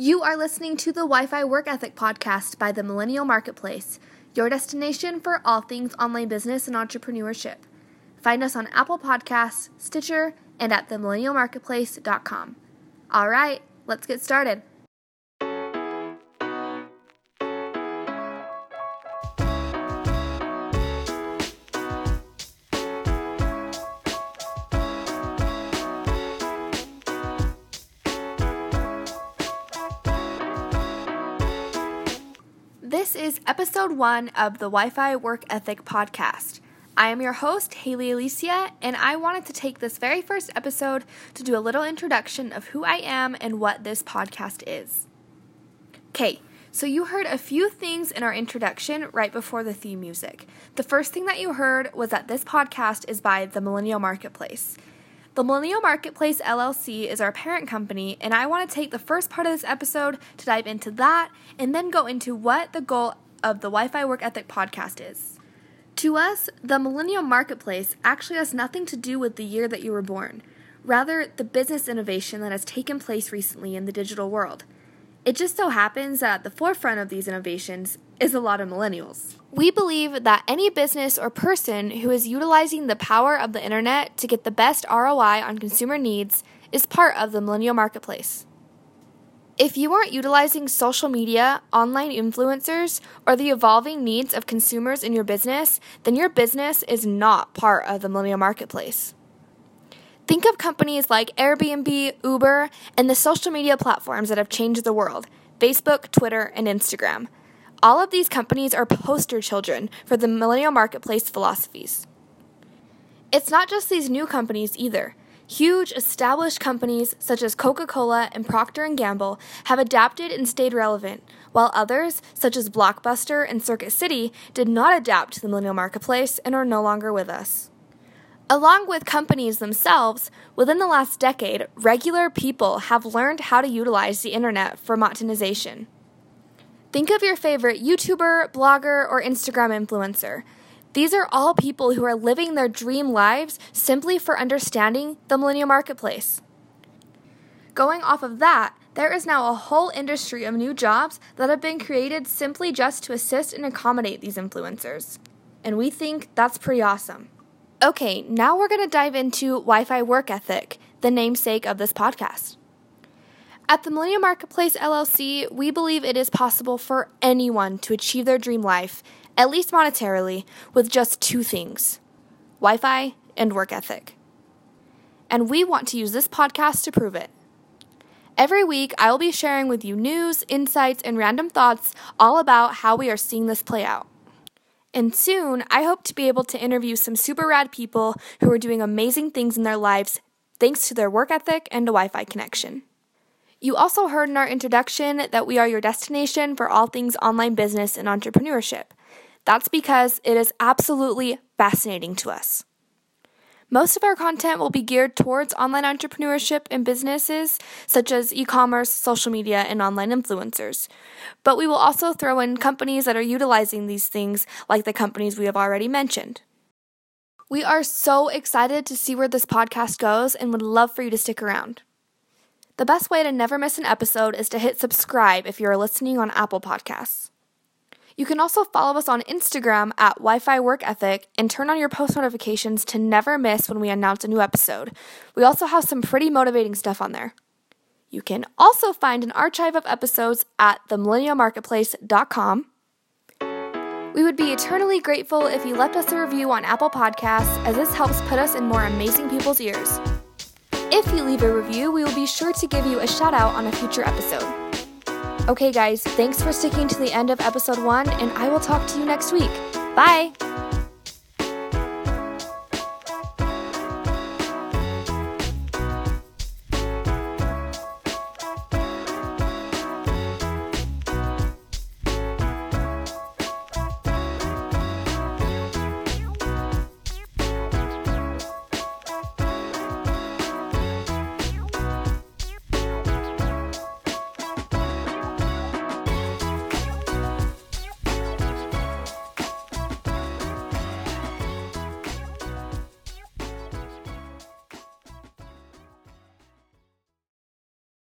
You are listening to the Wi Fi Work Ethic podcast by the Millennial Marketplace, your destination for all things online business and entrepreneurship. Find us on Apple Podcasts, Stitcher, and at themillennialmarketplace.com. All right, let's get started. This is episode one of the Wi Fi Work Ethic podcast. I am your host, Haley Alicia, and I wanted to take this very first episode to do a little introduction of who I am and what this podcast is. Okay, so you heard a few things in our introduction right before the theme music. The first thing that you heard was that this podcast is by the Millennial Marketplace. The Millennial Marketplace LLC is our parent company, and I want to take the first part of this episode to dive into that and then go into what the goal of the Wi Fi Work Ethic podcast is. To us, the Millennial Marketplace actually has nothing to do with the year that you were born, rather, the business innovation that has taken place recently in the digital world. It just so happens that at the forefront of these innovations is a lot of millennials. We believe that any business or person who is utilizing the power of the internet to get the best ROI on consumer needs is part of the millennial marketplace. If you aren't utilizing social media, online influencers, or the evolving needs of consumers in your business, then your business is not part of the millennial marketplace. Think of companies like Airbnb, Uber, and the social media platforms that have changed the world Facebook, Twitter, and Instagram. All of these companies are poster children for the millennial marketplace philosophies. It's not just these new companies either. Huge established companies such as Coca-Cola and Procter & Gamble have adapted and stayed relevant, while others such as Blockbuster and Circuit City did not adapt to the millennial marketplace and are no longer with us. Along with companies themselves, within the last decade, regular people have learned how to utilize the internet for monetization. Think of your favorite YouTuber, blogger, or Instagram influencer. These are all people who are living their dream lives simply for understanding the millennial marketplace. Going off of that, there is now a whole industry of new jobs that have been created simply just to assist and accommodate these influencers. And we think that's pretty awesome. Okay, now we're going to dive into Wi Fi work ethic, the namesake of this podcast. At the Millennial Marketplace LLC, we believe it is possible for anyone to achieve their dream life, at least monetarily, with just two things Wi Fi and work ethic. And we want to use this podcast to prove it. Every week, I will be sharing with you news, insights, and random thoughts all about how we are seeing this play out. And soon, I hope to be able to interview some super rad people who are doing amazing things in their lives thanks to their work ethic and a Wi Fi connection. You also heard in our introduction that we are your destination for all things online business and entrepreneurship. That's because it is absolutely fascinating to us. Most of our content will be geared towards online entrepreneurship and businesses such as e commerce, social media, and online influencers. But we will also throw in companies that are utilizing these things, like the companies we have already mentioned. We are so excited to see where this podcast goes and would love for you to stick around. The best way to never miss an episode is to hit subscribe if you are listening on Apple Podcasts. You can also follow us on Instagram at Wi Fi Work Ethic and turn on your post notifications to never miss when we announce a new episode. We also have some pretty motivating stuff on there. You can also find an archive of episodes at themillennialmarketplace.com. We would be eternally grateful if you left us a review on Apple Podcasts, as this helps put us in more amazing people's ears. If you leave a review, we will be sure to give you a shout out on a future episode. Okay, guys, thanks for sticking to the end of episode one, and I will talk to you next week. Bye!